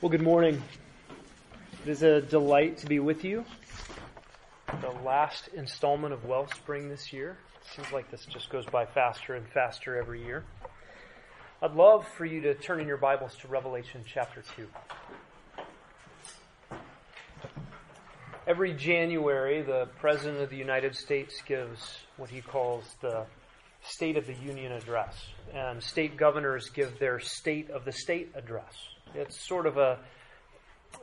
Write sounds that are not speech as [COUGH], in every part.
Well, good morning. It is a delight to be with you. The last installment of Wellspring this year. It Seems like this just goes by faster and faster every year. I'd love for you to turn in your Bibles to Revelation chapter 2. Every January, the President of the United States gives what he calls the State of the Union Address, and state governors give their State of the State Address. It's sort of a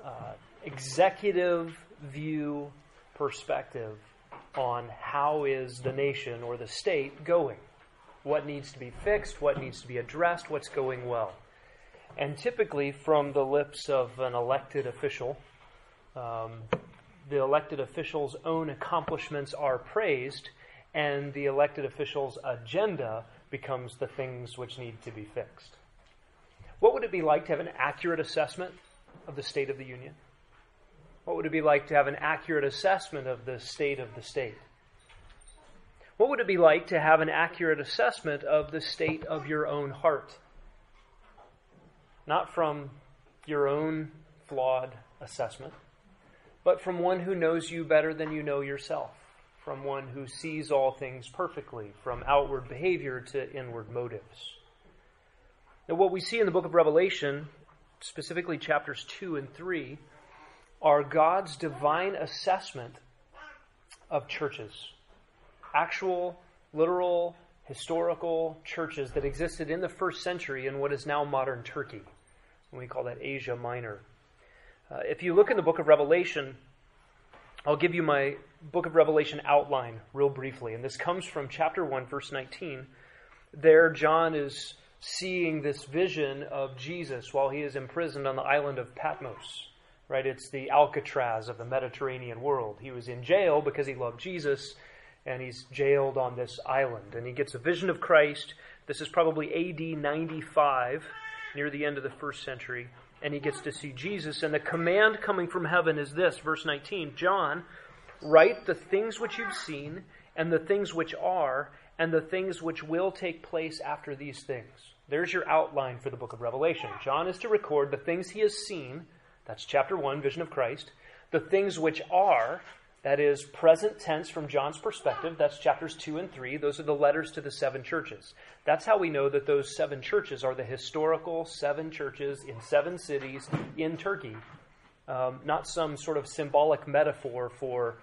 uh, executive view perspective on how is the nation or the state going, what needs to be fixed, what needs to be addressed, what's going well. And typically, from the lips of an elected official, um, the elected official's own accomplishments are praised, and the elected official's agenda becomes the things which need to be fixed. What would it be like to have an accurate assessment of the state of the union? What would it be like to have an accurate assessment of the state of the state? What would it be like to have an accurate assessment of the state of your own heart? Not from your own flawed assessment, but from one who knows you better than you know yourself, from one who sees all things perfectly, from outward behavior to inward motives. Now, what we see in the book of Revelation, specifically chapters 2 and 3, are God's divine assessment of churches. Actual, literal, historical churches that existed in the first century in what is now modern Turkey. And we call that Asia Minor. Uh, if you look in the book of Revelation, I'll give you my book of Revelation outline real briefly. And this comes from chapter 1, verse 19. There, John is seeing this vision of Jesus while he is imprisoned on the island of Patmos. Right? It's the Alcatraz of the Mediterranean world. He was in jail because he loved Jesus, and he's jailed on this island. And he gets a vision of Christ. This is probably AD 95, near the end of the first century. And he gets to see Jesus. And the command coming from heaven is this, verse 19 John, write the things which you've seen, and the things which are, and the things which will take place after these things. There's your outline for the book of Revelation. John is to record the things he has seen, that's chapter 1, vision of Christ, the things which are, that is present tense from John's perspective, that's chapters 2 and 3. Those are the letters to the seven churches. That's how we know that those seven churches are the historical seven churches in seven cities in Turkey, um, not some sort of symbolic metaphor for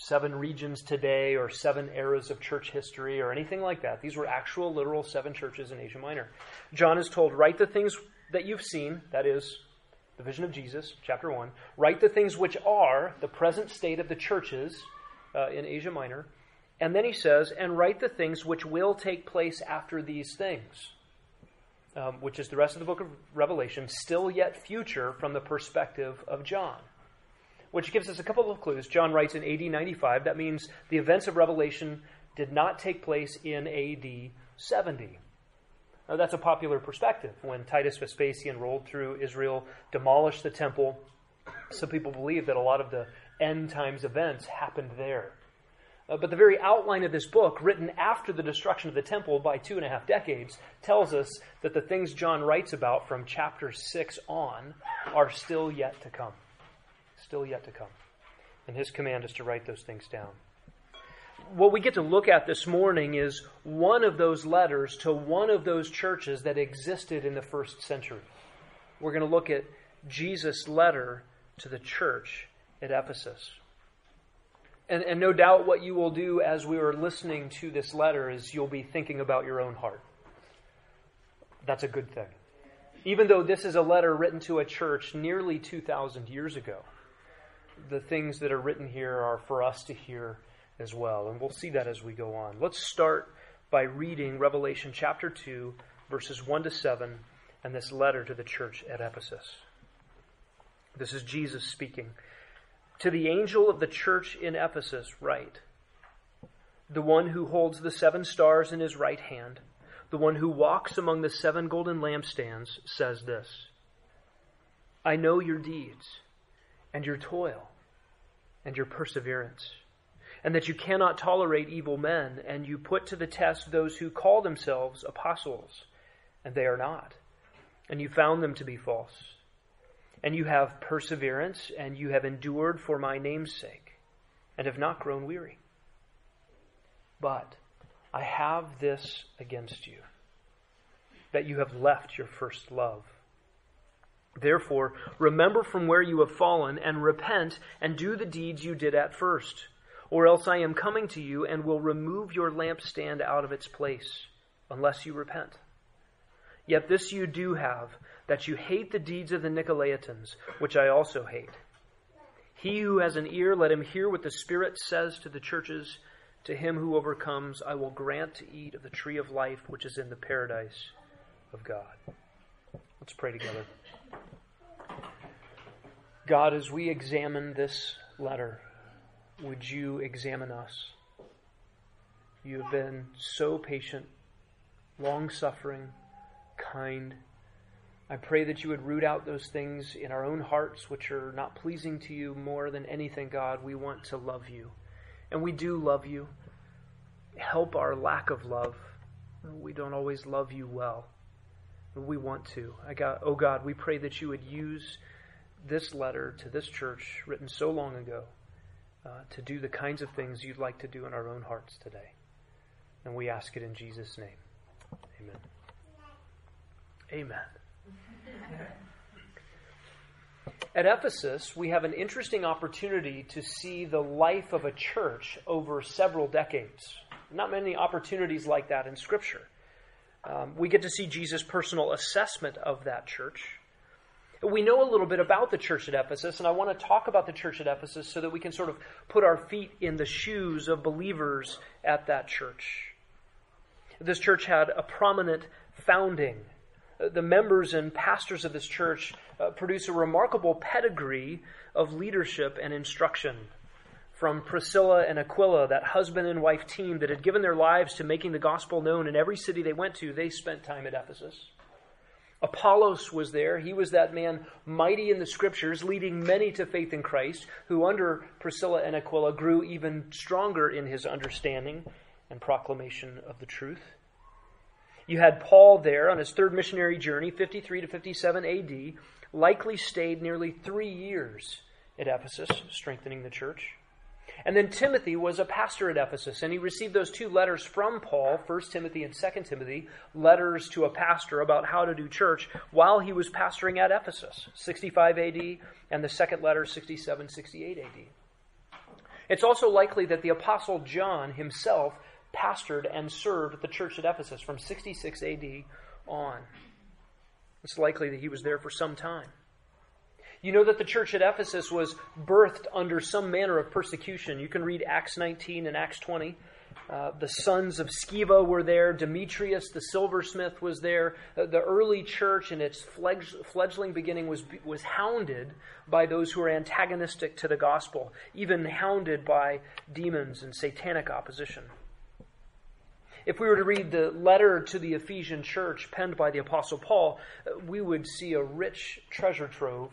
seven regions today or seven eras of church history or anything like that. These were actual, literal seven churches in Asia Minor. John is told, Write the things that you've seen, that is, the vision of Jesus, chapter 1. Write the things which are the present state of the churches uh, in Asia Minor. And then he says, And write the things which will take place after these things. Um, which is the rest of the book of Revelation, still yet future from the perspective of John which gives us a couple of clues. John writes in AD 95. That means the events of Revelation did not take place in AD 70. Now, that's a popular perspective. When Titus Vespasian rolled through Israel, demolished the temple, some people believe that a lot of the end times events happened there. Uh, but the very outline of this book, written after the destruction of the temple by two and a half decades, tells us that the things John writes about from chapter 6 on are still yet to come still yet to come. And his command is to write those things down. What we get to look at this morning is one of those letters to one of those churches that existed in the first century. We're going to look at Jesus' letter to the church at Ephesus. And, and no doubt what you will do as we are listening to this letter is you'll be thinking about your own heart. That's a good thing. Even though this is a letter written to a church nearly 2,000 years ago the things that are written here are for us to hear as well. And we'll see that as we go on. Let's start by reading Revelation chapter 2, verses 1 to 7, and this letter to the church at Ephesus. This is Jesus speaking. To the angel of the church in Ephesus, write The one who holds the seven stars in his right hand, the one who walks among the seven golden lampstands, says this I know your deeds and your toil and your perseverance, and that you cannot tolerate evil men, and you put to the test those who call themselves apostles, and they are not, and you found them to be false. and you have perseverance, and you have endured for my name's sake, and have not grown weary. But I have this against you, that you have left your first love. Therefore, remember from where you have fallen, and repent, and do the deeds you did at first. Or else I am coming to you, and will remove your lampstand out of its place, unless you repent. Yet this you do have, that you hate the deeds of the Nicolaitans, which I also hate. He who has an ear, let him hear what the Spirit says to the churches. To him who overcomes, I will grant to eat of the tree of life which is in the paradise of God. Let's pray together. God, as we examine this letter, would you examine us? You have been so patient, long suffering, kind. I pray that you would root out those things in our own hearts which are not pleasing to you more than anything, God. We want to love you. And we do love you. Help our lack of love. We don't always love you well. We want to. I got, oh God, we pray that you would use this letter to this church, written so long ago, uh, to do the kinds of things you'd like to do in our own hearts today. And we ask it in Jesus' name. Amen. Amen. [LAUGHS] At Ephesus, we have an interesting opportunity to see the life of a church over several decades. Not many opportunities like that in Scripture. Um, we get to see Jesus' personal assessment of that church. We know a little bit about the church at Ephesus, and I want to talk about the church at Ephesus so that we can sort of put our feet in the shoes of believers at that church. This church had a prominent founding the members and pastors of this church uh, produce a remarkable pedigree of leadership and instruction. From Priscilla and Aquila, that husband and wife team that had given their lives to making the gospel known in every city they went to, they spent time at Ephesus. Apollos was there. He was that man mighty in the scriptures, leading many to faith in Christ, who under Priscilla and Aquila grew even stronger in his understanding and proclamation of the truth. You had Paul there on his third missionary journey, 53 to 57 AD, likely stayed nearly three years at Ephesus, strengthening the church. And then Timothy was a pastor at Ephesus, and he received those two letters from Paul, 1 Timothy and 2 Timothy, letters to a pastor about how to do church, while he was pastoring at Ephesus, 65 AD, and the second letter, 67, 68 AD. It's also likely that the Apostle John himself pastored and served the church at Ephesus from 66 AD on. It's likely that he was there for some time. You know that the church at Ephesus was birthed under some manner of persecution. You can read Acts 19 and Acts 20. Uh, the sons of Sceva were there. Demetrius, the silversmith, was there. Uh, the early church, in its fledgling beginning, was, was hounded by those who were antagonistic to the gospel, even hounded by demons and satanic opposition. If we were to read the letter to the Ephesian church penned by the Apostle Paul, we would see a rich treasure trove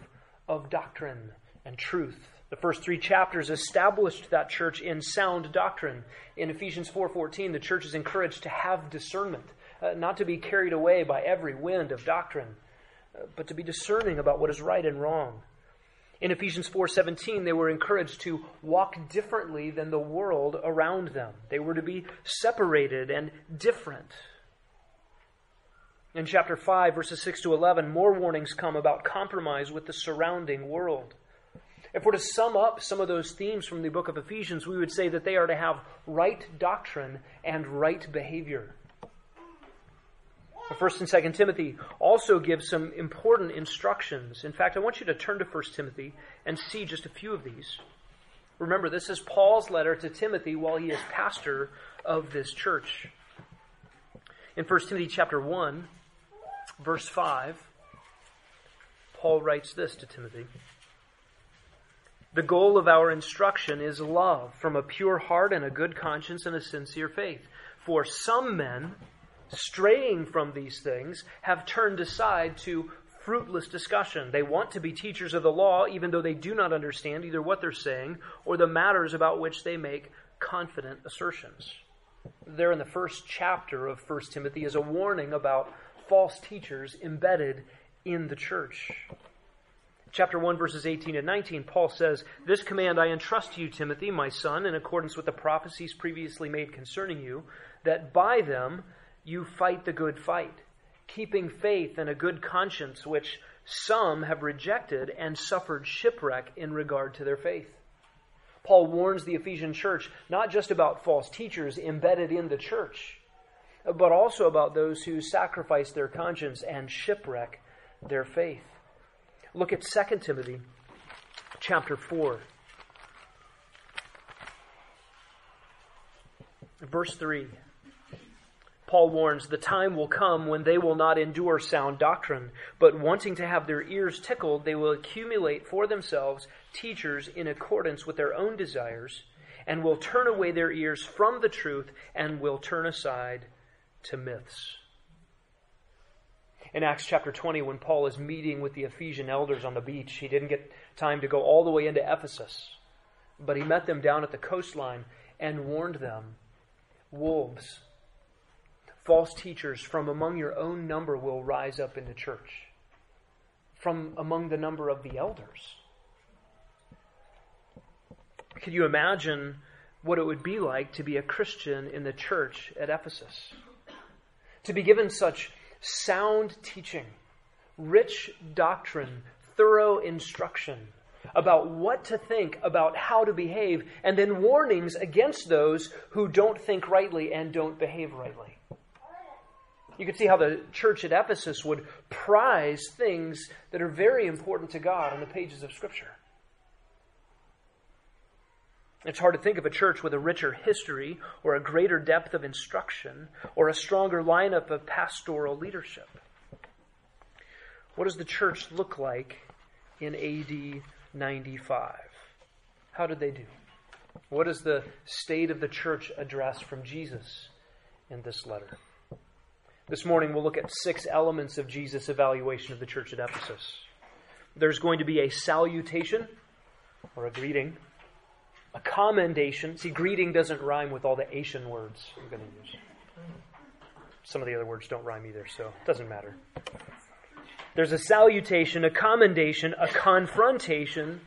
of doctrine and truth. The first three chapters established that church in sound doctrine. In Ephesians 4:14, the church is encouraged to have discernment, uh, not to be carried away by every wind of doctrine, uh, but to be discerning about what is right and wrong. In Ephesians 4:17 they were encouraged to walk differently than the world around them. They were to be separated and different. In chapter 5 verses 6 to 11 more warnings come about compromise with the surrounding world. If we're to sum up some of those themes from the book of Ephesians, we would say that they are to have right doctrine and right behavior. First and Second Timothy also give some important instructions. In fact, I want you to turn to First Timothy and see just a few of these. Remember, this is Paul's letter to Timothy while he is pastor of this church. In First Timothy chapter 1, verse 5, Paul writes this to Timothy. The goal of our instruction is love from a pure heart and a good conscience and a sincere faith. For some men straying from these things, have turned aside to fruitless discussion. They want to be teachers of the law, even though they do not understand either what they're saying or the matters about which they make confident assertions. There in the first chapter of 1 Timothy is a warning about false teachers embedded in the church. chapter 1, verses 18 and 19, Paul says, This command I entrust to you, Timothy, my son, in accordance with the prophecies previously made concerning you, that by them you fight the good fight, keeping faith and a good conscience, which some have rejected and suffered shipwreck in regard to their faith. Paul warns the Ephesian church not just about false teachers embedded in the church, but also about those who sacrifice their conscience and shipwreck their faith. Look at 2 Timothy chapter 4. Verse 3. Paul warns, the time will come when they will not endure sound doctrine, but wanting to have their ears tickled, they will accumulate for themselves teachers in accordance with their own desires, and will turn away their ears from the truth and will turn aside to myths in Acts chapter 20 when Paul is meeting with the Ephesian elders on the beach. He didn't get time to go all the way into Ephesus, but he met them down at the coastline and warned them wolves, false teachers from among your own number will rise up in the church, from among the number of the elders. Could you imagine what it would be like to be a Christian in the church at Ephesus? To be given such sound teaching, rich doctrine, thorough instruction about what to think, about how to behave, and then warnings against those who don't think rightly and don't behave rightly. You can see how the church at Ephesus would prize things that are very important to God on the pages of Scripture. It's hard to think of a church with a richer history or a greater depth of instruction or a stronger lineup of pastoral leadership. What does the church look like in AD 95? How did they do? What is the state of the church address from Jesus in this letter? This morning we'll look at six elements of Jesus' evaluation of the church at Ephesus. There's going to be a salutation or a greeting a commendation. See, greeting doesn't rhyme with all the Asian words I'm going to use. Some of the other words don't rhyme either, so it doesn't matter. There's a salutation, a commendation, a confrontation,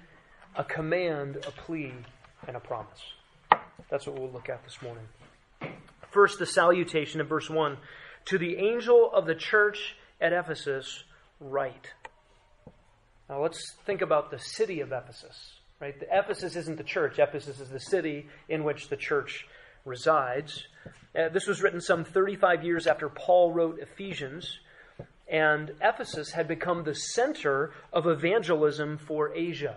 a command, a plea, and a promise. That's what we'll look at this morning. First, the salutation in verse 1 To the angel of the church at Ephesus, write. Now let's think about the city of Ephesus. Right? The Ephesus isn't the church. Ephesus is the city in which the church resides. Uh, this was written some 35 years after Paul wrote Ephesians, and Ephesus had become the center of evangelism for Asia.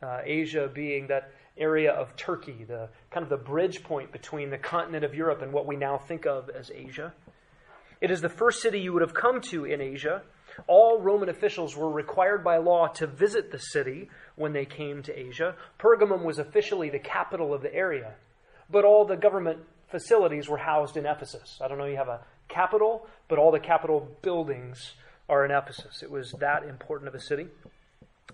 Uh, Asia being that area of Turkey, the kind of the bridge point between the continent of Europe and what we now think of as Asia. It is the first city you would have come to in Asia. All Roman officials were required by law to visit the city when they came to Asia. Pergamum was officially the capital of the area, but all the government facilities were housed in Ephesus. I don't know you have a capital, but all the capital buildings are in Ephesus. It was that important of a city.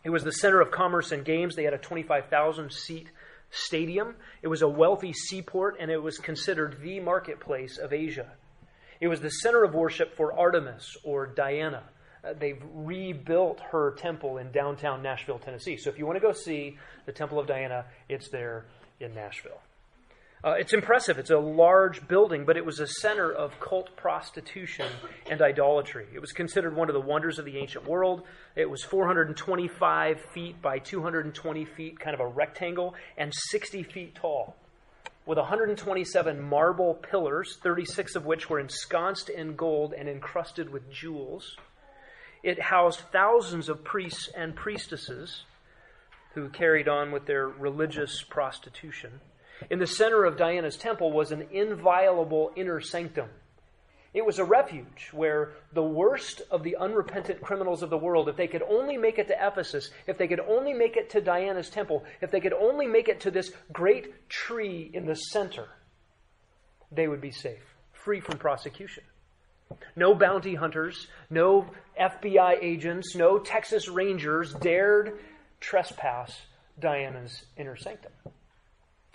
It was the center of commerce and games. They had a 25,000 seat stadium. It was a wealthy seaport, and it was considered the marketplace of Asia. It was the center of worship for Artemis or Diana. Uh, they've rebuilt her temple in downtown Nashville, Tennessee. So if you want to go see the Temple of Diana, it's there in Nashville. Uh, it's impressive. It's a large building, but it was a center of cult prostitution and idolatry. It was considered one of the wonders of the ancient world. It was 425 feet by 220 feet, kind of a rectangle, and 60 feet tall, with 127 marble pillars, 36 of which were ensconced in gold and encrusted with jewels. It housed thousands of priests and priestesses who carried on with their religious prostitution. In the center of Diana's temple was an inviolable inner sanctum. It was a refuge where the worst of the unrepentant criminals of the world, if they could only make it to Ephesus, if they could only make it to Diana's temple, if they could only make it to this great tree in the center, they would be safe, free from prosecution. No bounty hunters, no FBI agents, no Texas Rangers dared trespass Diana's inner sanctum.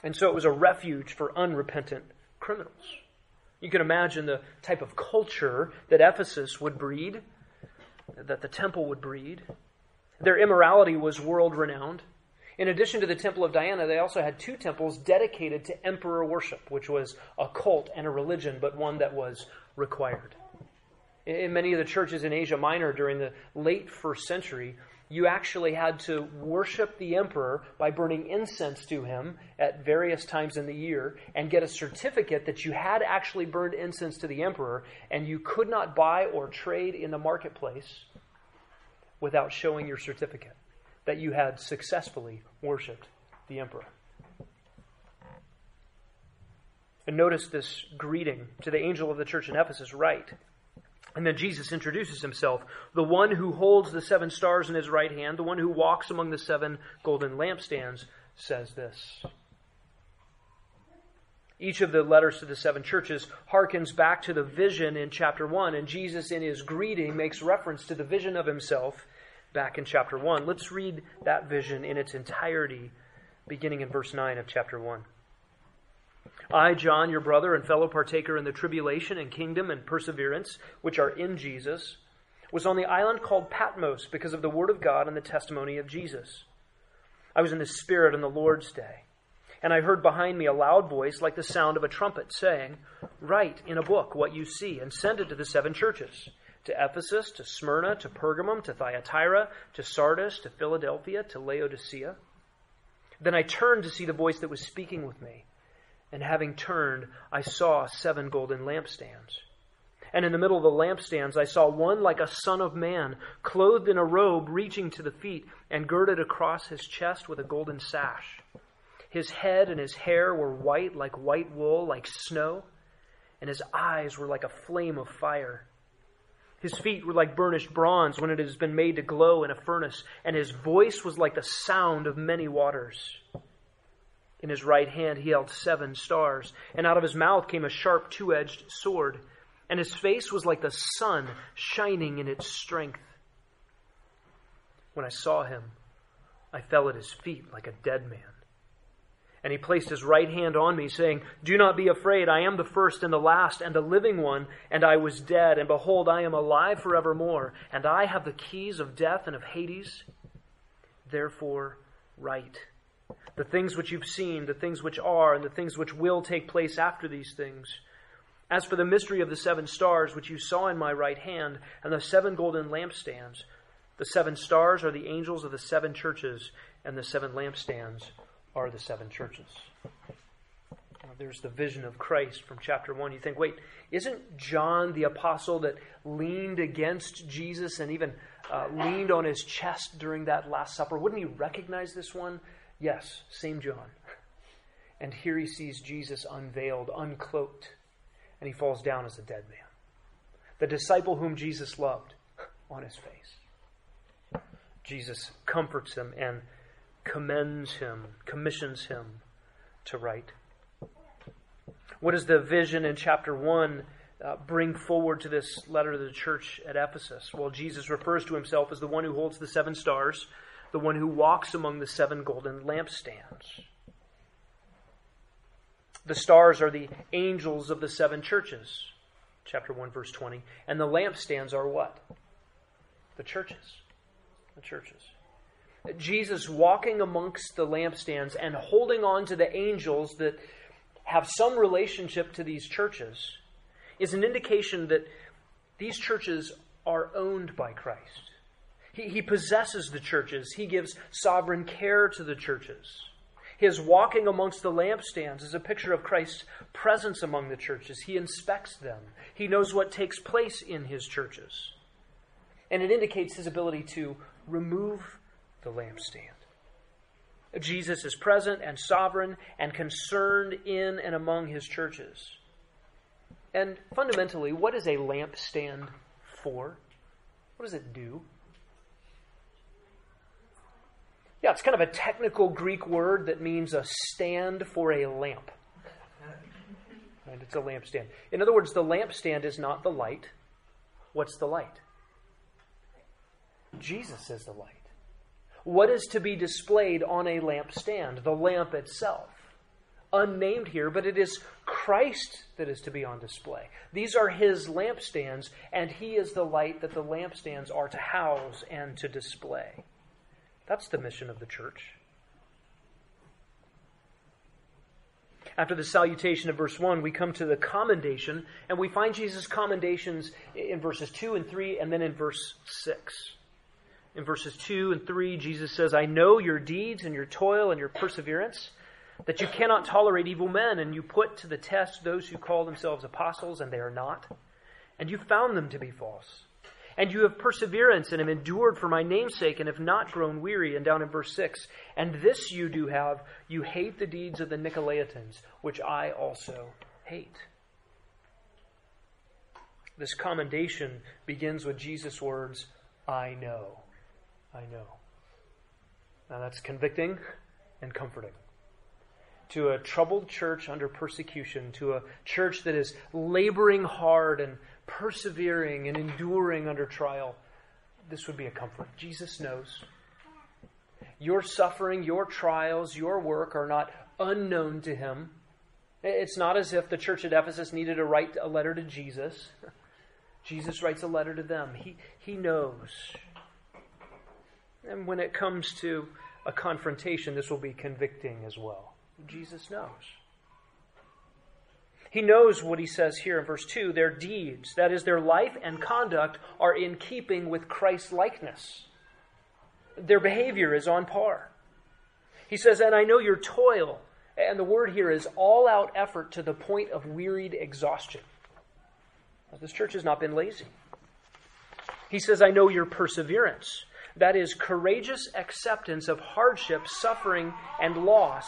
And so it was a refuge for unrepentant criminals. You can imagine the type of culture that Ephesus would breed, that the temple would breed. Their immorality was world renowned. In addition to the temple of Diana, they also had two temples dedicated to emperor worship, which was a cult and a religion, but one that was required. In many of the churches in Asia Minor during the late first century, you actually had to worship the emperor by burning incense to him at various times in the year and get a certificate that you had actually burned incense to the emperor, and you could not buy or trade in the marketplace without showing your certificate that you had successfully worshiped the emperor. And notice this greeting to the angel of the church in Ephesus, right? And then Jesus introduces himself the one who holds the seven stars in his right hand, the one who walks among the seven golden lampstands, says this. Each of the letters to the seven churches harkens back to the vision in chapter 1, and Jesus, in his greeting, makes reference to the vision of himself back in chapter 1. Let's read that vision in its entirety, beginning in verse 9 of chapter 1. I, John, your brother and fellow partaker in the tribulation and kingdom and perseverance which are in Jesus, was on the island called Patmos because of the word of God and the testimony of Jesus. I was in the Spirit on the Lord's day, and I heard behind me a loud voice like the sound of a trumpet saying, Write in a book what you see and send it to the seven churches to Ephesus, to Smyrna, to Pergamum, to Thyatira, to Sardis, to Philadelphia, to Laodicea. Then I turned to see the voice that was speaking with me. And having turned, I saw seven golden lampstands. And in the middle of the lampstands, I saw one like a son of man, clothed in a robe reaching to the feet, and girded across his chest with a golden sash. His head and his hair were white like white wool, like snow, and his eyes were like a flame of fire. His feet were like burnished bronze when it has been made to glow in a furnace, and his voice was like the sound of many waters. In his right hand he held seven stars, and out of his mouth came a sharp two edged sword, and his face was like the sun shining in its strength. When I saw him, I fell at his feet like a dead man. And he placed his right hand on me, saying, Do not be afraid. I am the first and the last and the living one. And I was dead, and behold, I am alive forevermore. And I have the keys of death and of Hades. Therefore, write the things which you've seen, the things which are, and the things which will take place after these things. As for the mystery of the seven stars which you saw in my right hand, and the seven golden lampstands, the seven stars are the angels of the seven churches, and the seven lampstands are the seven churches. there's the vision of Christ from chapter 1. You think, wait, isn't John the apostle that leaned against Jesus and even uh, leaned on his chest during that Last Supper? Wouldn't he recognize this one? Yes, same John. And here he sees Jesus unveiled, uncloaked, and he falls down as a dead man. The disciple whom Jesus loved on his face. Jesus comforts him and commends him, commissions him to write. What does the vision in chapter 1 uh, bring forward to this letter to the church at Ephesus? Well, Jesus refers to himself as the one who holds the seven stars, the one who walks among the seven golden lampstands. The stars are the angels of the seven churches, chapter 1, verse 20. And the lampstands are what? The churches. The churches. Jesus walking amongst the lampstands and holding on to the angels that have some relationship to these churches is an indication that these churches are owned by Christ. He, he possesses the churches, He gives sovereign care to the churches. His walking amongst the lampstands is a picture of Christ's presence among the churches. He inspects them, He knows what takes place in His churches. And it indicates His ability to remove the lampstand. Jesus is present and sovereign and concerned in and among his churches. And fundamentally, what is a lampstand for? What does it do? Yeah, it's kind of a technical Greek word that means a stand for a lamp. And it's a lampstand. In other words, the lampstand is not the light. What's the light? Jesus is the light what is to be displayed on a lampstand, the lamp itself. Unnamed here, but it is Christ that is to be on display. These are his lampstands, and he is the light that the lampstands are to house and to display. That's the mission of the church. After the salutation of verse 1, we come to the commendation, and we find Jesus' commendations in verses 2 and 3, and then in verse 6. In verses 2 and 3, Jesus says, I know your deeds and your toil and your perseverance, that you cannot tolerate evil men, and you put to the test those who call themselves apostles, and they are not, and you found them to be false. And you have perseverance and have endured for my name's sake and have not grown weary. And down in verse 6, and this you do have, you hate the deeds of the Nicolaitans, which I also hate. This commendation begins with Jesus' words, I know. I know. Now that's convicting and comforting. To a troubled church under persecution, to a church that is laboring hard and persevering and enduring under trial, this would be a comfort. Jesus knows. Your suffering, your trials, your work are not unknown to him. It's not as if the church at Ephesus needed to write a letter to Jesus. Jesus writes a letter to them. He, he knows. And when it comes to a confrontation, this will be convicting as well. Jesus knows. He knows what he says here in verse 2 their deeds, that is, their life and conduct, are in keeping with Christ's likeness. Their behavior is on par. He says, And I know your toil, and the word here is all out effort to the point of wearied exhaustion. This church has not been lazy. He says, I know your perseverance. That is courageous acceptance of hardship, suffering, and loss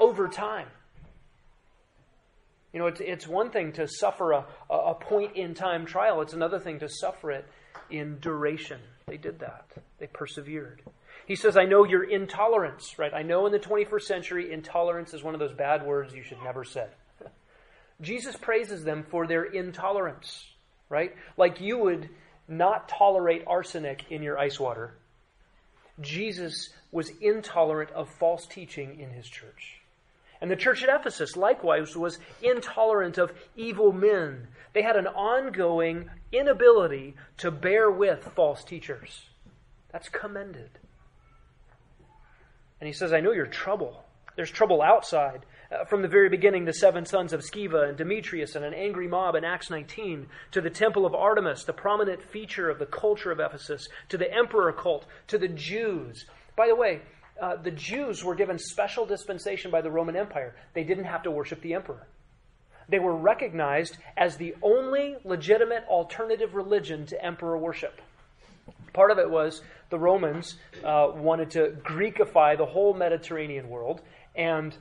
over time. You know, it's, it's one thing to suffer a, a point in time trial, it's another thing to suffer it in duration. They did that, they persevered. He says, I know your intolerance, right? I know in the 21st century, intolerance is one of those bad words you should never say. [LAUGHS] Jesus praises them for their intolerance, right? Like you would not tolerate arsenic in your ice water. Jesus was intolerant of false teaching in his church. And the church at Ephesus, likewise, was intolerant of evil men. They had an ongoing inability to bear with false teachers. That's commended. And he says, I know your trouble. There's trouble outside. Uh, from the very beginning, the seven sons of Sceva and Demetrius and an angry mob in Acts 19, to the temple of Artemis, the prominent feature of the culture of Ephesus, to the emperor cult, to the Jews. By the way, uh, the Jews were given special dispensation by the Roman Empire. They didn't have to worship the emperor. They were recognized as the only legitimate alternative religion to emperor worship. Part of it was the Romans uh, wanted to Greekify the whole Mediterranean world, and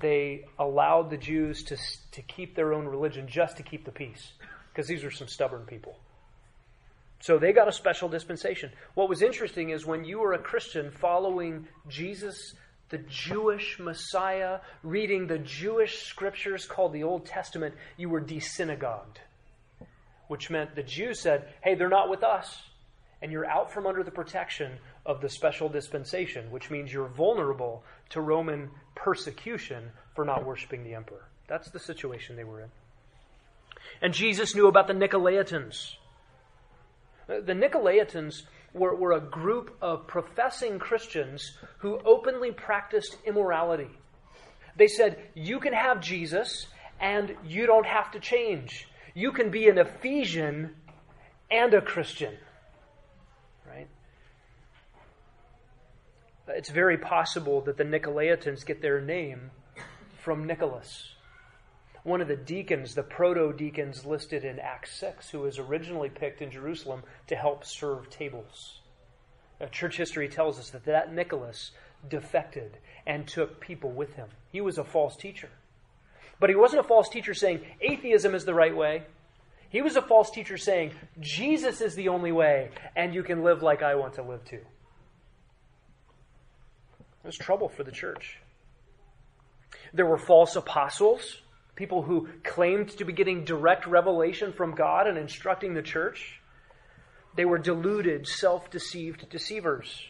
they allowed the Jews to, to keep their own religion just to keep the peace, because these were some stubborn people. So they got a special dispensation. What was interesting is when you were a Christian following Jesus, the Jewish Messiah, reading the Jewish scriptures called the Old Testament, you were desynagogued, which meant the Jews said, hey, they're not with us. And you're out from under the protection of the special dispensation, which means you're vulnerable to Roman persecution for not worshiping the emperor. That's the situation they were in. And Jesus knew about the Nicolaitans. The Nicolaitans were, were a group of professing Christians who openly practiced immorality. They said, You can have Jesus and you don't have to change. You can be an Ephesian and a Christian. Right? It's very possible that the Nicolaitans get their name from Nicholas one of the deacons, the proto deacons listed in Acts 6, who was originally picked in Jerusalem to help serve tables. Now, church history tells us that that Nicholas defected and took people with him. He was a false teacher. But he wasn't a false teacher saying atheism is the right way. He was a false teacher saying Jesus is the only way and you can live like I want to live too. There's trouble for the church. There were false apostles people who claimed to be getting direct revelation from God and instructing the church. They were deluded, self deceived deceivers.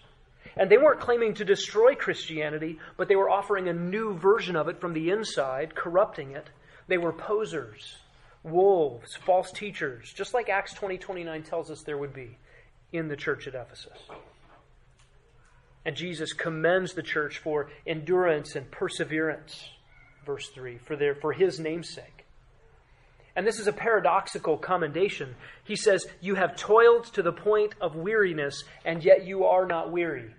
And they weren't claiming to destroy Christianity, but they were offering a new version of it from the inside, corrupting it. They were posers, wolves, false teachers, just like Acts 20 29 tells us there would be in the church at Ephesus. And Jesus commends the church for endurance and perseverance, verse 3, for, their, for his namesake. And this is a paradoxical commendation. He says, You have toiled to the point of weariness, and yet you are not weary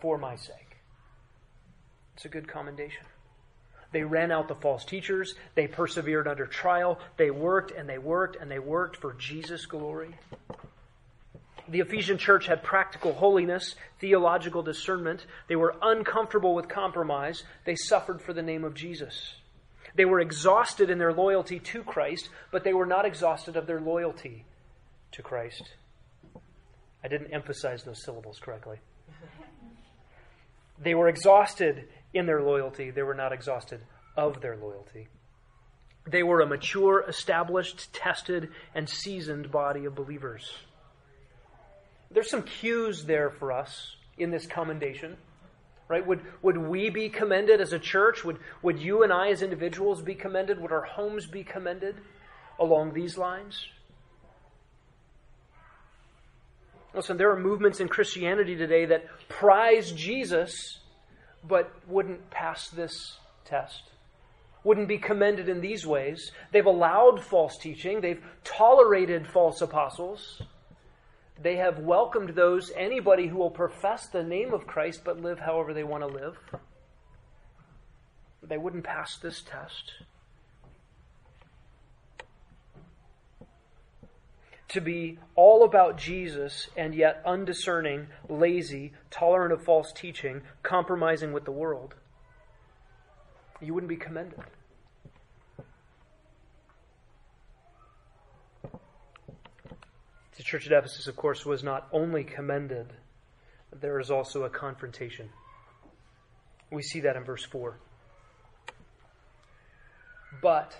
for my sake. It's a good commendation. They ran out the false teachers. They persevered under trial. They worked and they worked and they worked for Jesus' glory. The Ephesian church had practical holiness, theological discernment. They were uncomfortable with compromise. They suffered for the name of Jesus. They were exhausted in their loyalty to Christ, but they were not exhausted of their loyalty to Christ. I didn't emphasize those syllables correctly. They were exhausted in their loyalty, they were not exhausted of their loyalty. They were a mature, established, tested, and seasoned body of believers. There's some cues there for us in this commendation. Right? Would, would we be commended as a church? Would, would you and I as individuals be commended? Would our homes be commended along these lines? Listen, there are movements in Christianity today that prize Jesus but wouldn't pass this test. Wouldn't be commended in these ways. They've allowed false teaching, they've tolerated false apostles. They have welcomed those, anybody who will profess the name of Christ but live however they want to live. They wouldn't pass this test. to be all about Jesus and yet undiscerning, lazy, tolerant of false teaching, compromising with the world, you wouldn't be commended. The church at Ephesus, of course, was not only commended, there is also a confrontation. We see that in verse 4. But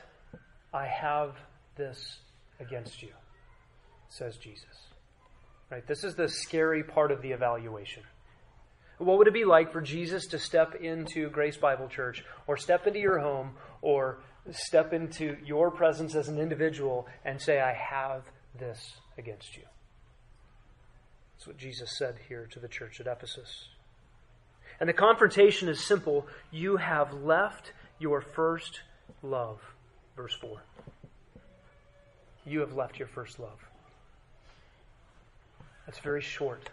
I have this against you says Jesus. Right? This is the scary part of the evaluation. What would it be like for Jesus to step into Grace Bible Church or step into your home or step into your presence as an individual and say, I have this against you? That's what Jesus said here to the church at Ephesus. And the confrontation is simple. You have left your first love. Verse 4. You have left your first love. That's very short,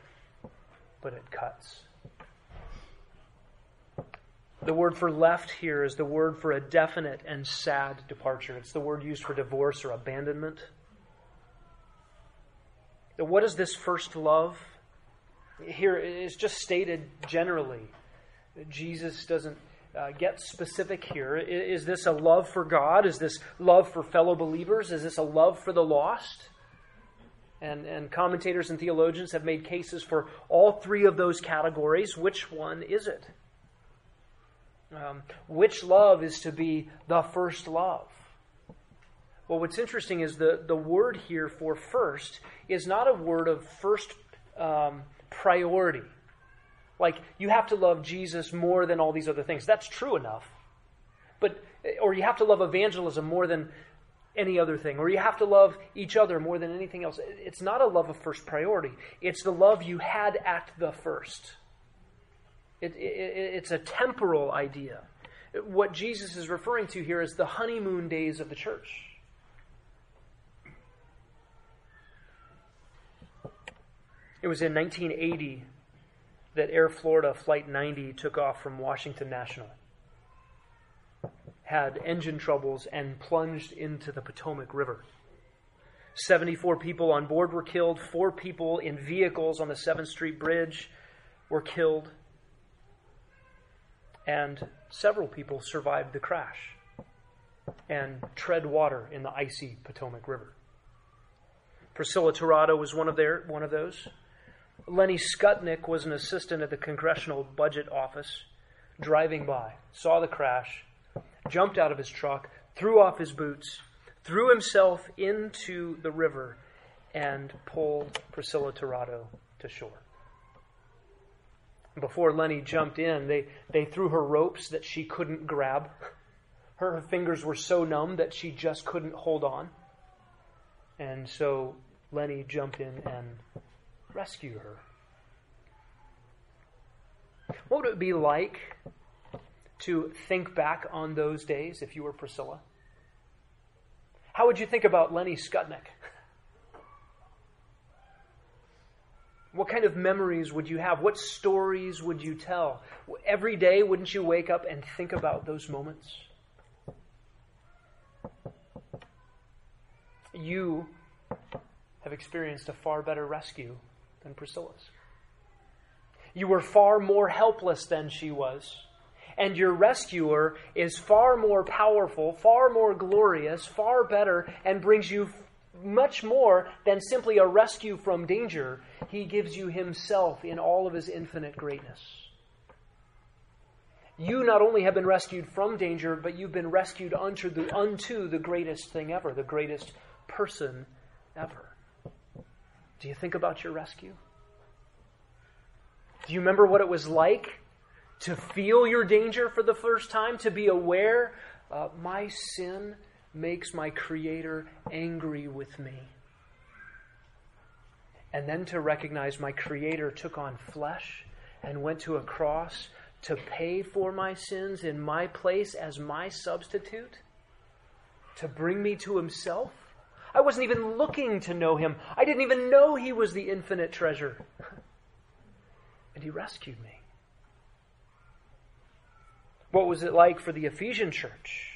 but it cuts. The word for left here is the word for a definite and sad departure. It's the word used for divorce or abandonment. What is this first love? Here is just stated generally. Jesus doesn't uh, get specific here. Is this a love for God? Is this love for fellow believers? Is this a love for the lost? And, and commentators and theologians have made cases for all three of those categories. Which one is it? Um, which love is to be the first love? Well, what's interesting is the, the word here for first is not a word of first um, priority. Like, you have to love Jesus more than all these other things. That's true enough. But, or you have to love evangelism more than any other thing, or you have to love each other more than anything else. It's not a love of first priority, it's the love you had at the first. It, it, it's a temporal idea. What Jesus is referring to here is the honeymoon days of the church. It was in 1980 that Air Florida Flight 90 took off from Washington National had engine troubles and plunged into the Potomac River. 74 people on board were killed, four people in vehicles on the 7th Street Bridge were killed, and several people survived the crash and tread water in the icy Potomac River. Priscilla Tirado was one of, their, one of those. Lenny Skutnik was an assistant at the Congressional Budget Office, driving by, saw the crash, jumped out of his truck, threw off his boots, threw himself into the river, and pulled Priscilla Tirado to shore. Before Lenny jumped in, they, they threw her ropes that she couldn't grab. Her fingers were so numb that she just couldn't hold on. And so Lenny jumped in and rescued her. What would it be like to think back on those days if you were Priscilla? How would you think about Lenny Skutnik? What kind of memories would you have? What stories would you tell? Every day, wouldn't you wake up and think about those moments? You have experienced a far better rescue than Priscilla's. You were far more helpless than she was. And your rescuer is far more powerful, far more glorious, far better, and brings you much more than simply a rescue from danger. He gives you himself in all of his infinite greatness. You not only have been rescued from danger, but you've been rescued unto the, unto the greatest thing ever, the greatest person ever. Do you think about your rescue? Do you remember what it was like to feel your danger for the first time? To be aware, uh, my sin makes my Creator angry with me. And then to recognize my Creator took on flesh and went to a cross to pay for my sins in my place as my substitute, to bring me to Himself. I wasn't even looking to know Him, I didn't even know He was the infinite treasure. [LAUGHS] and He rescued me. What was it like for the Ephesian church?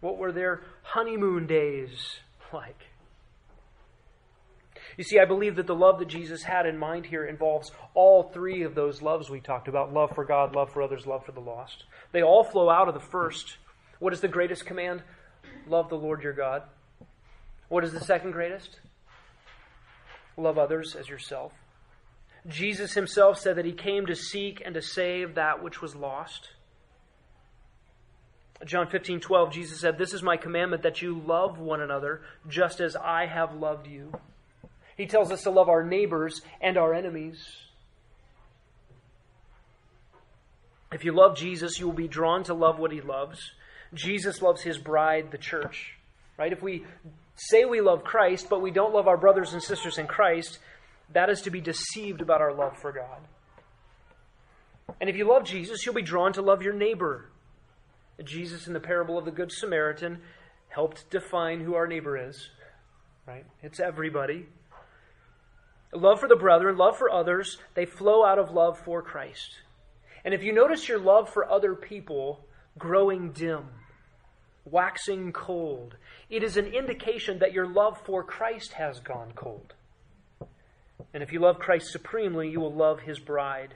What were their honeymoon days [LAUGHS] like? You see, I believe that the love that Jesus had in mind here involves all three of those loves we talked about love for God, love for others, love for the lost. They all flow out of the first. What is the greatest command? Love the Lord your God. What is the second greatest? Love others as yourself. Jesus himself said that he came to seek and to save that which was lost. John 15, 12, Jesus said, This is my commandment that you love one another just as I have loved you. He tells us to love our neighbors and our enemies. If you love Jesus, you will be drawn to love what he loves. Jesus loves his bride, the church. Right? If we say we love Christ, but we don't love our brothers and sisters in Christ, that is to be deceived about our love for God. And if you love Jesus, you'll be drawn to love your neighbor. Jesus, in the parable of the Good Samaritan, helped define who our neighbor is. Right? It's everybody. Love for the brethren, love for others, they flow out of love for Christ. And if you notice your love for other people growing dim, waxing cold, it is an indication that your love for Christ has gone cold. And if you love Christ supremely, you will love his bride.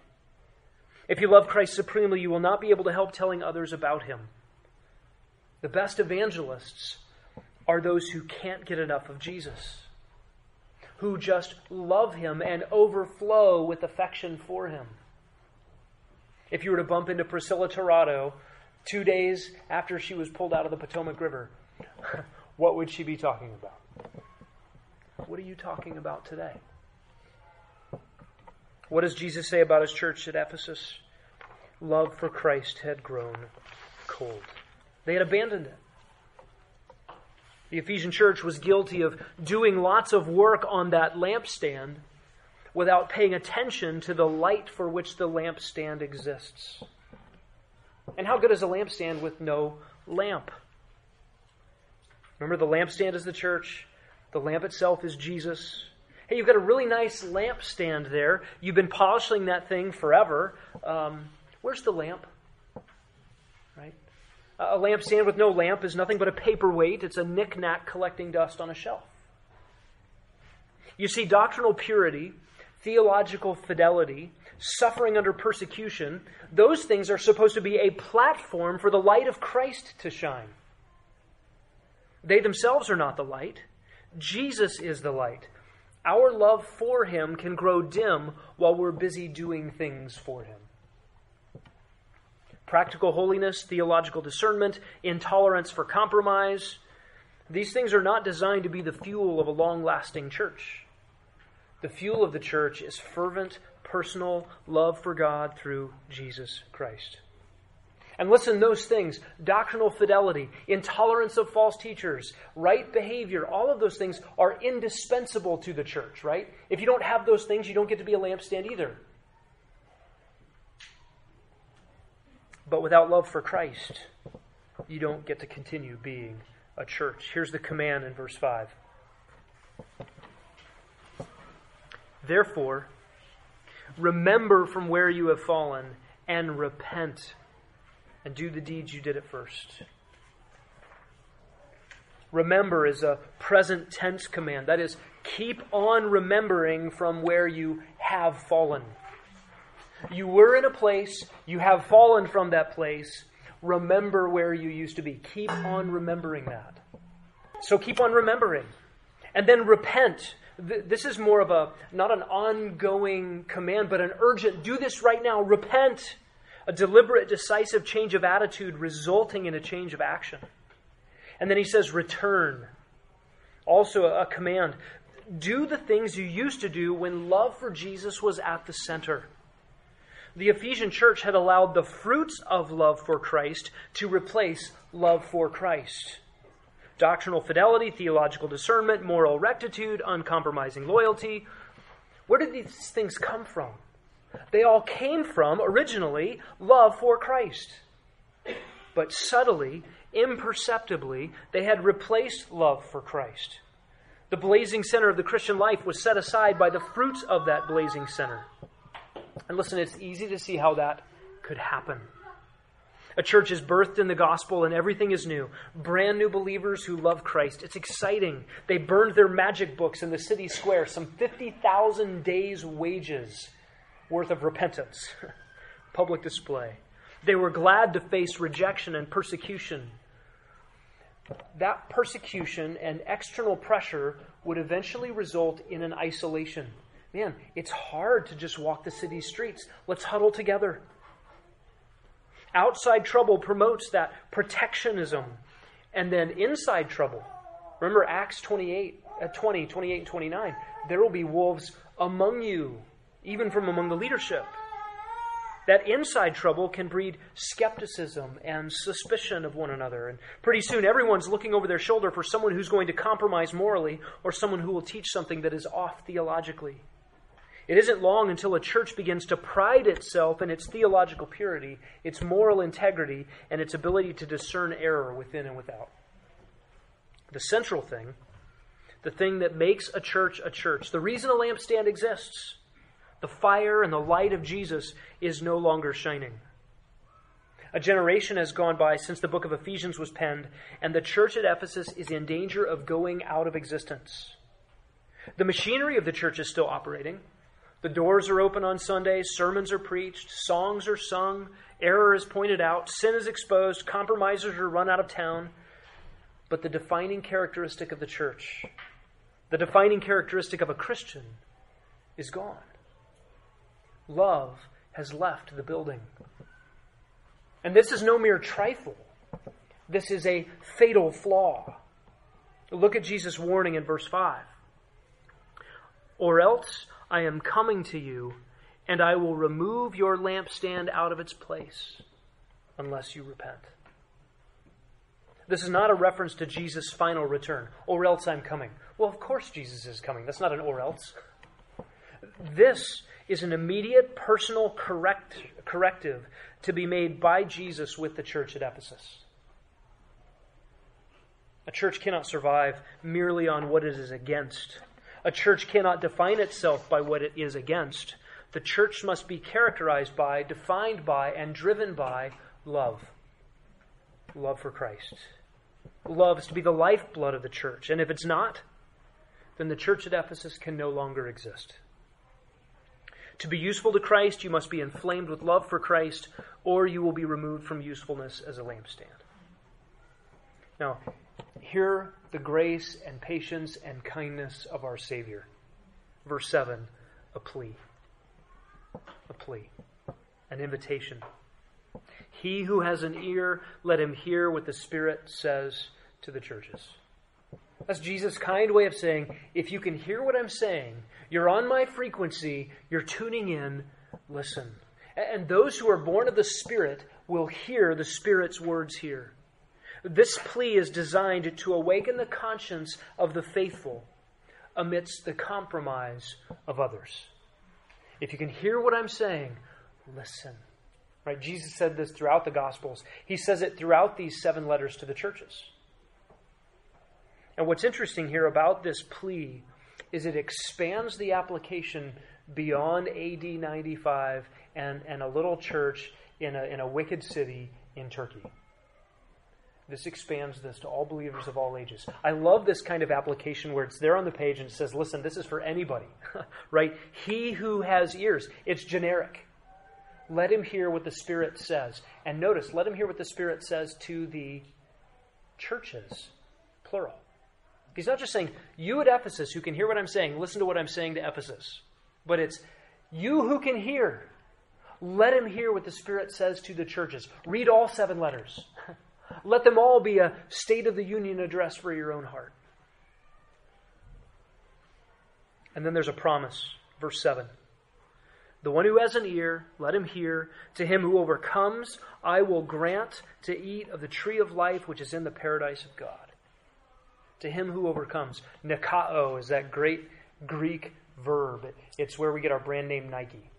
If you love Christ supremely, you will not be able to help telling others about him. The best evangelists are those who can't get enough of Jesus, who just love him and overflow with affection for him. If you were to bump into Priscilla Tirado two days after she was pulled out of the Potomac River, [LAUGHS] what would she be talking about? What are you talking about today? What does Jesus say about his church at Ephesus? Love for Christ had grown cold. They had abandoned it. The Ephesian church was guilty of doing lots of work on that lampstand without paying attention to the light for which the lampstand exists. And how good is a lampstand with no lamp? Remember, the lampstand is the church, the lamp itself is Jesus. Hey, you've got a really nice lampstand there. You've been polishing that thing forever. Um, where's the lamp? Right? A lampstand with no lamp is nothing but a paperweight. It's a knickknack collecting dust on a shelf. You see, doctrinal purity, theological fidelity, suffering under persecution, those things are supposed to be a platform for the light of Christ to shine. They themselves are not the light. Jesus is the light. Our love for Him can grow dim while we're busy doing things for Him. Practical holiness, theological discernment, intolerance for compromise, these things are not designed to be the fuel of a long lasting church. The fuel of the church is fervent, personal love for God through Jesus Christ. And listen, those things doctrinal fidelity, intolerance of false teachers, right behavior all of those things are indispensable to the church, right? If you don't have those things, you don't get to be a lampstand either. But without love for Christ, you don't get to continue being a church. Here's the command in verse 5. Therefore, remember from where you have fallen and repent and do the deeds you did at first. Remember is a present tense command. That is, keep on remembering from where you have fallen. You were in a place, you have fallen from that place. Remember where you used to be. Keep on remembering that. So keep on remembering. And then repent. This is more of a, not an ongoing command, but an urgent, do this right now, repent. A deliberate, decisive change of attitude resulting in a change of action. And then he says, return. Also a command. Do the things you used to do when love for Jesus was at the center. The Ephesian church had allowed the fruits of love for Christ to replace love for Christ. Doctrinal fidelity, theological discernment, moral rectitude, uncompromising loyalty. Where did these things come from? They all came from, originally, love for Christ. But subtly, imperceptibly, they had replaced love for Christ. The blazing center of the Christian life was set aside by the fruits of that blazing center. And listen, it's easy to see how that could happen. A church is birthed in the gospel and everything is new. Brand new believers who love Christ. It's exciting. They burned their magic books in the city square, some 50,000 days' wages worth of repentance. [LAUGHS] Public display. They were glad to face rejection and persecution. That persecution and external pressure would eventually result in an isolation. Man, it's hard to just walk the city streets. Let's huddle together. Outside trouble promotes that protectionism. And then inside trouble, remember Acts 28, uh, 20, 28, and 29. There will be wolves among you, even from among the leadership. That inside trouble can breed skepticism and suspicion of one another. And pretty soon, everyone's looking over their shoulder for someone who's going to compromise morally or someone who will teach something that is off theologically. It isn't long until a church begins to pride itself in its theological purity, its moral integrity, and its ability to discern error within and without. The central thing, the thing that makes a church a church, the reason a lampstand exists, the fire and the light of Jesus is no longer shining. A generation has gone by since the book of Ephesians was penned, and the church at Ephesus is in danger of going out of existence. The machinery of the church is still operating. The doors are open on Sundays, sermons are preached, songs are sung, error is pointed out, sin is exposed, compromisers are run out of town. But the defining characteristic of the church, the defining characteristic of a Christian, is gone. Love has left the building. And this is no mere trifle. This is a fatal flaw. Look at Jesus' warning in verse 5. Or else I am coming to you, and I will remove your lampstand out of its place unless you repent. This is not a reference to Jesus' final return, or else I'm coming. Well, of course Jesus is coming. That's not an or else. This is an immediate personal correct, corrective to be made by Jesus with the church at Ephesus. A church cannot survive merely on what it is against a church cannot define itself by what it is against. The church must be characterized by, defined by, and driven by love. Love for Christ. Love is to be the lifeblood of the church. And if it's not, then the church at Ephesus can no longer exist. To be useful to Christ, you must be inflamed with love for Christ, or you will be removed from usefulness as a lampstand. Now, hear the grace and patience and kindness of our Savior. Verse 7 a plea. A plea. An invitation. He who has an ear, let him hear what the Spirit says to the churches. That's Jesus' kind way of saying, if you can hear what I'm saying, you're on my frequency, you're tuning in, listen. And those who are born of the Spirit will hear the Spirit's words here. This plea is designed to awaken the conscience of the faithful amidst the compromise of others. If you can hear what I'm saying, listen. Right? Jesus said this throughout the Gospels. He says it throughout these seven letters to the churches. And what's interesting here about this plea is it expands the application beyond AD 95 and, and a little church in a, in a wicked city in Turkey. This expands this to all believers of all ages. I love this kind of application where it's there on the page and it says, listen, this is for anybody, [LAUGHS] right? He who has ears. It's generic. Let him hear what the Spirit says. And notice, let him hear what the Spirit says to the churches, plural. He's not just saying, you at Ephesus who can hear what I'm saying, listen to what I'm saying to Ephesus. But it's, you who can hear, let him hear what the Spirit says to the churches. Read all seven letters. Let them all be a State of the Union address for your own heart. And then there's a promise. Verse 7. The one who has an ear, let him hear. To him who overcomes, I will grant to eat of the tree of life which is in the paradise of God. To him who overcomes. Nikao is that great Greek verb. It's where we get our brand name Nike.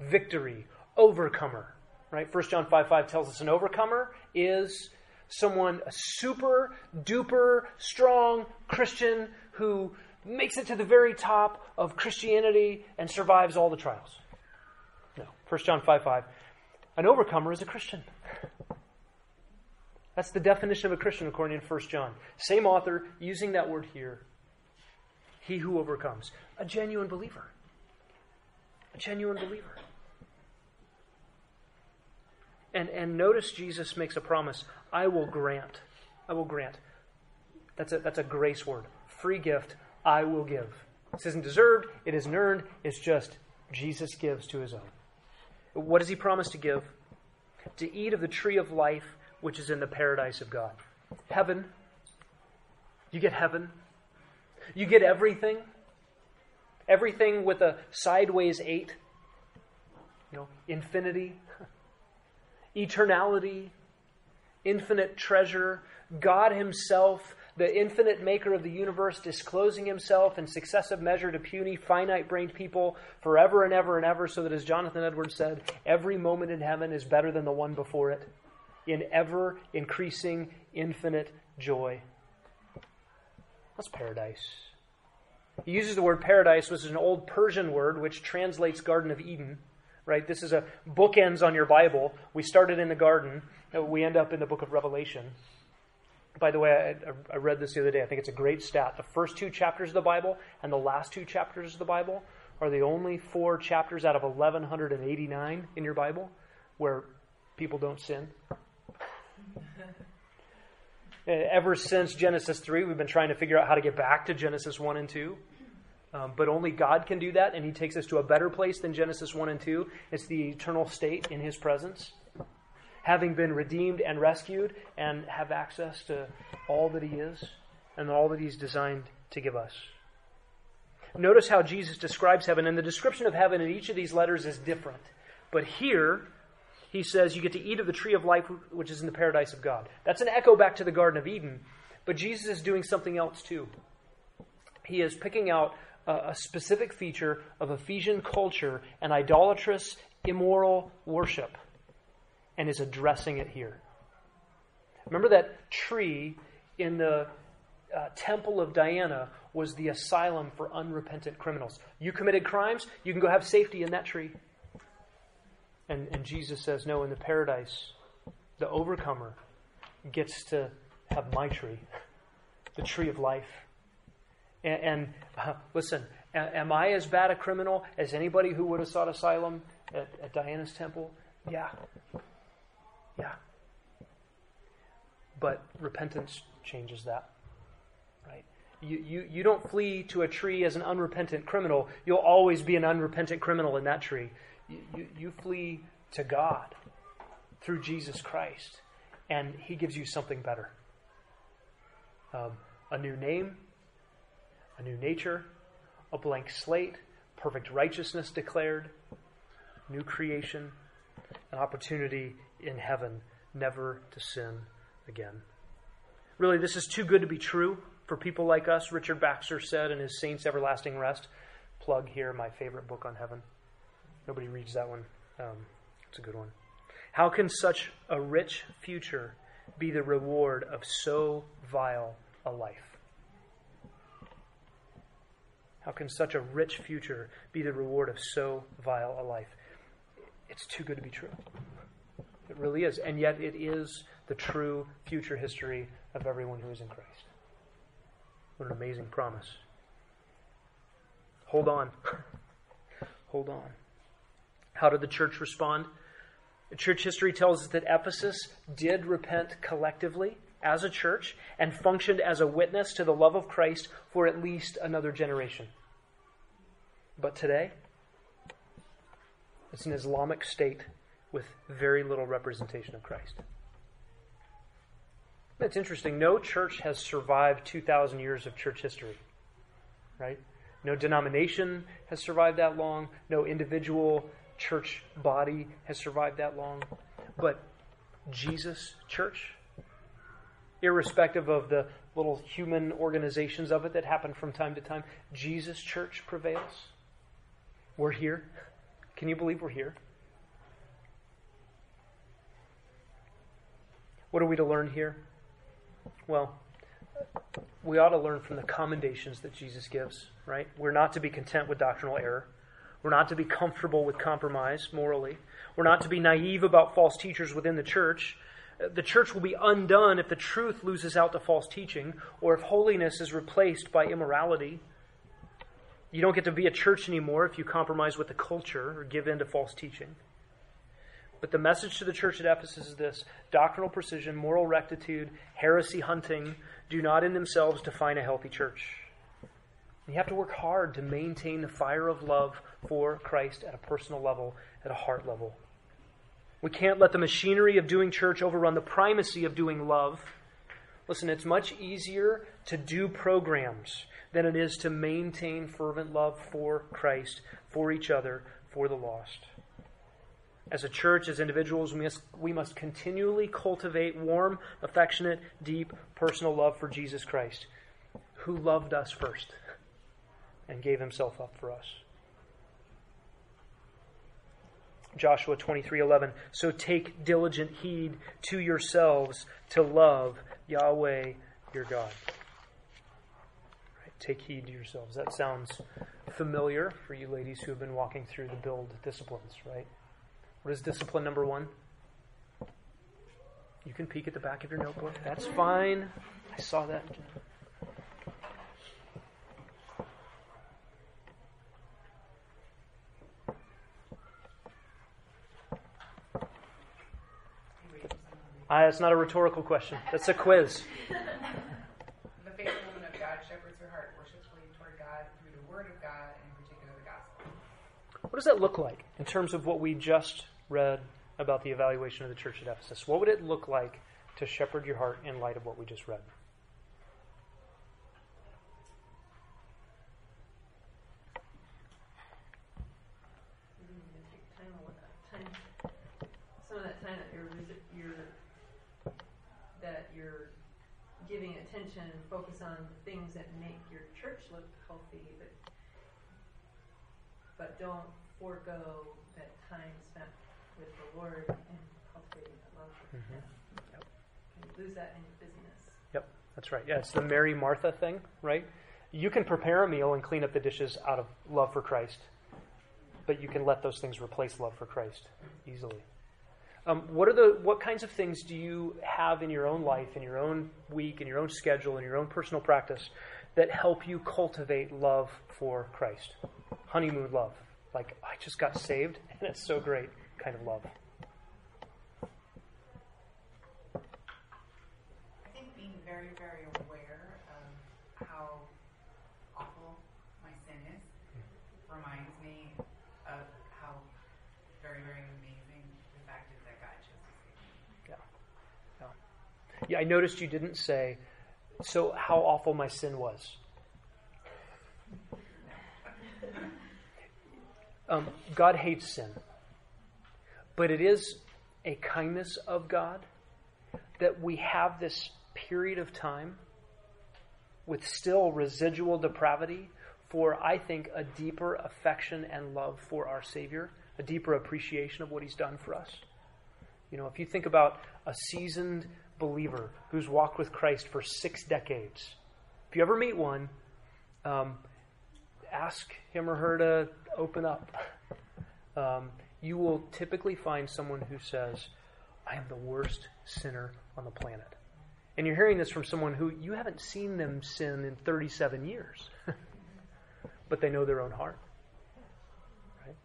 Victory, overcomer. Right? 1 John 5 5 tells us an overcomer is someone, a super duper strong Christian who makes it to the very top of Christianity and survives all the trials. No. 1 John 5 5. An overcomer is a Christian. [LAUGHS] That's the definition of a Christian according to 1 John. Same author using that word here. He who overcomes. A genuine believer. A genuine believer. And, and notice Jesus makes a promise I will grant. I will grant. That's a, that's a grace word. Free gift I will give. This isn't deserved, it isn't earned, it's just Jesus gives to his own. What does he promise to give? To eat of the tree of life which is in the paradise of God. Heaven. You get heaven. You get everything. Everything with a sideways eight. You know, infinity, eternality, infinite treasure, God Himself the infinite maker of the universe disclosing himself in successive measure to puny, finite brained people forever and ever and ever, so that, as Jonathan Edwards said, every moment in heaven is better than the one before it, in ever increasing infinite joy. That's paradise. He uses the word paradise, which is an old Persian word which translates Garden of Eden. Right? This is a bookends on your Bible. We started in the garden, uh, we end up in the book of Revelation. By the way, I, I, read this the other day. I think it's a great stat. The first two chapters of the Bible and the last two chapters of the Bible are the only four chapters out of 1189 in your Bible where people don't sin. [LAUGHS] Uh, ever since Genesis 3, we've been trying to figure out how to get back to Genesis 1 and 2. Um, but only God can do that, and He takes us to a better place than Genesis 1 and 2. It's the eternal state in His presence having been redeemed and rescued and have access to all that He is and all that He's designed to give us. Notice how Jesus describes heaven, and the description of heaven in each of these letters is different. But here, he says you get to eat of the tree of life which is in the paradise of God. That's an echo back to the Garden of Eden. But Jesus is doing something else too. He is picking out a, specific feature of Ephesian culture and idolatrous, immoral worship and is addressing it here. Remember that tree in the uh, temple of Diana was the asylum for unrepentant criminals. You committed crimes, you can go have safety in that tree. And, and Jesus says, No, in the paradise, the overcomer gets to have my tree, [LAUGHS] the tree of life. And, and uh, listen, am I as bad a criminal as anybody who would have sought asylum at, at Diana's temple? Yeah. Yeah. But repentance changes that. Right? You, you, you don't flee to a tree as an unrepentant criminal. You'll always be an unrepentant criminal in that tree. You, you, you flee to God through Jesus Christ, and He gives you something better um, a new name, a new nature, a blank slate, perfect righteousness declared, new creation, an opportunity in heaven never to sin again. Really, this is too good to be true for people like us, Richard Baxter said in his Saints Everlasting Rest. Plug here, my favorite book on heaven. Nobody reads that one. Um, It's a good one. How can such a rich future be the reward of so vile a life? How can such a rich future be the reward of so vile a life? It's too good to be true. It really is. And yet, it is the true future history of everyone who is in Christ. What an amazing promise. Hold on. [LAUGHS] Hold on. How did the church respond? Church history tells us that Ephesus did repent collectively as a church and functioned as a witness to the love of Christ for at least another generation. But today, it's an Islamic state with very little representation of Christ. It's interesting. No church has survived 2,000 years of church history, right? No denomination has survived that long. No individual church body has survived that long. But Jesus Church, irrespective of the little human organizations of it that happen from time to time, Jesus Church prevails. We're here. Can you believe we're here? What are we to learn here? Well, we ought to learn from the commendations that Jesus gives, right? We're not to be content with doctrinal error. We're not to be comfortable with compromise morally. We're not to be naive about false teachers within the church. The church will be undone if the truth loses out to false teaching or if holiness is replaced by immorality. You don't get to be a church anymore if you compromise with the culture or give in to false teaching. But the message to the church at Ephesus is this doctrinal precision, moral rectitude, heresy hunting do not in themselves define a healthy church. You have to work hard to maintain the fire of love for Christ at a personal level, at a heart level. We can't let the machinery of doing church overrun the primacy of doing love. Listen, it's much easier to do programs than it is to maintain fervent love for Christ, for each other, for the lost. As a church, as individuals, we must, we must continually cultivate warm, affectionate, deep, personal love for Jesus Christ, who loved us first and gave himself up for us. Joshua 23:11 So take diligent heed to yourselves to love Yahweh your God. Take heed to yourselves. That sounds familiar for you ladies who have been walking through the build disciplines, right? What is discipline number 1? You can peek at the back of your notebook. That's fine. I saw that. Uh, it's not a rhetorical question. That's a quiz. the faithful woman of God shepherds her heart worshipfully toward God through the word of God, and in particular the gospel. What does that look like in terms of what we just read about the evaluation of the church at Ephesus? What would it look like to shepherd your heart in light of what we just read? Some of that time that you're, you're that you're giving attention and focus on the things that make your church look healthy, but but don't forego that time spent with the Lord and cultivating that love for Mhm. Him. Yep. You lose that in your busyness. Yep, that's right. Yeah, it's the Mary Martha thing, right? You can prepare a meal and clean up the dishes out of love for Christ, but you can let those things replace love for Christ easily. Um, what are the what kinds of things do you have in your own life, in your own week, in your own schedule, in your own personal practice that help you cultivate love for Christ? Honeymoon love, like I just got saved and it's so great, kind of love. I think being very, very aware of how awful my sin is reminds me of how very, very amazing the fact is that God chose to save me. Yeah, I noticed you didn't say, so how awful my sin was. Um, God hates sin. But it is a kindness of God that we have this period of time with still residual depravity for, I think, a deeper affection and love for our Savior a deeper appreciation of what He's done for us. You know, if you think about a seasoned believer who's walked with Christ for six decades, if you ever meet one, um, ask him or her to open up. Um, you will typically find someone who says, I am the worst sinner on the planet. And you're hearing this from someone who you haven't seen them sin in 37 years, [LAUGHS] but they know their own heart. Right?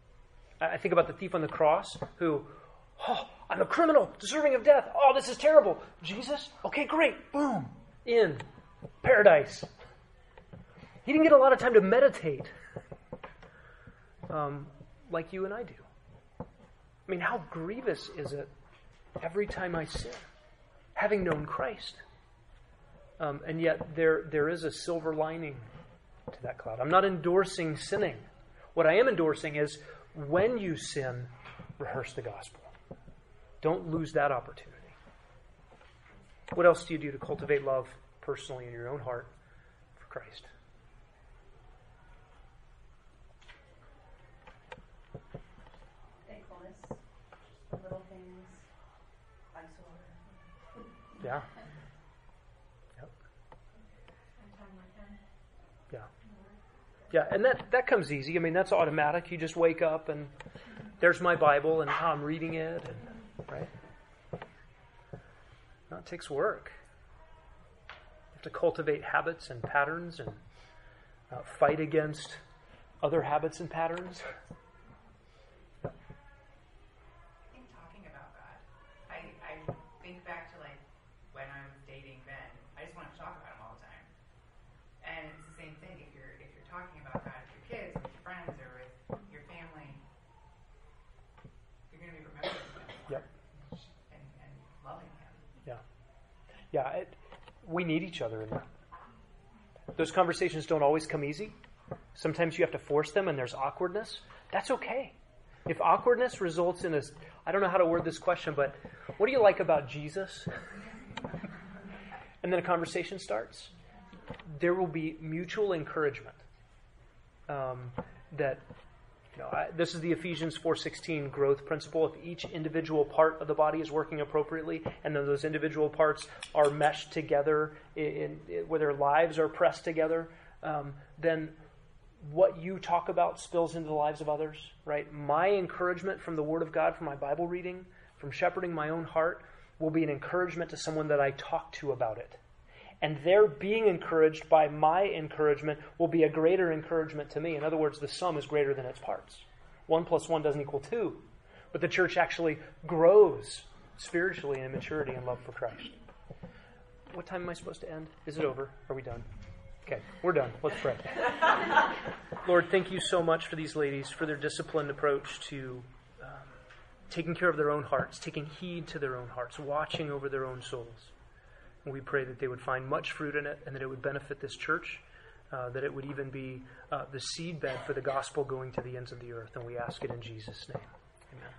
I think about the thief on the cross who, oh, I'm a criminal, deserving of death. Oh, this is terrible. Jesus? Okay, great. Boom. In. Paradise. He didn't get a lot of time to meditate um, like you and I do. I mean, how grievous is it every time I sin, having known Christ? Um, and yet, there, there is a silver lining to that cloud. I'm not endorsing sinning. What I am endorsing is when you sin, rehearse the gospel. Don't lose that opportunity. What else do you do to cultivate love personally in your own heart for Christ? Thankfulness, little things, eyesore. Yeah. Yep. Spend time with him. Yeah. Yeah, and that, that comes easy. I mean, that's automatic. You just wake up and there's my Bible and I'm reading it, and right? It takes work. You have to cultivate habits and patterns and uh, fight against other habits and patterns. I think talking about God. I, I think back to like when I was dating Ben. I just wanted to talk about him all the time. And it's the same thing if you're if you're talking about God with your kids, with your friends, or with your family, you're gonna be remembering him more Yep. and, and loving him. Yeah. Yeah, it, need each other in that. Those conversations don't always come easy. Sometimes you have to force them and there's awkwardness. That's okay. If awkwardness results in a, I don't know how to word this question, but what do you like about Jesus? and then a conversation starts. There will be mutual encouragement. Um, that I, this is the Ephesians 4:16 growth principle. If each individual part of the body is working appropriately, and then those individual parts are meshed together, in, in where their lives are pressed together, um, then what you talk about spills into the lives of others. Right? My encouragement from the Word of God, from my Bible reading, from shepherding my own heart, will be an encouragement to someone that I talk to about it. And their being encouraged by my encouragement will be a greater encouragement to me. In other words, the sum is greater than its parts. One plus one doesn't equal two. But the church actually grows spiritually in maturity and love for Christ. What time am I supposed to end? Is it over? Are we done? Okay, we're done. Let's pray. [LAUGHS] Lord, thank you so much for these ladies, for their disciplined approach to um, taking care of their own hearts, taking heed to their own hearts, watching over their own souls. We pray that they would find much fruit in it and that it would benefit this church, uh, that it would even be uh, the seedbed for the gospel going to the ends of the earth. And we ask it in Jesus' name. Amen.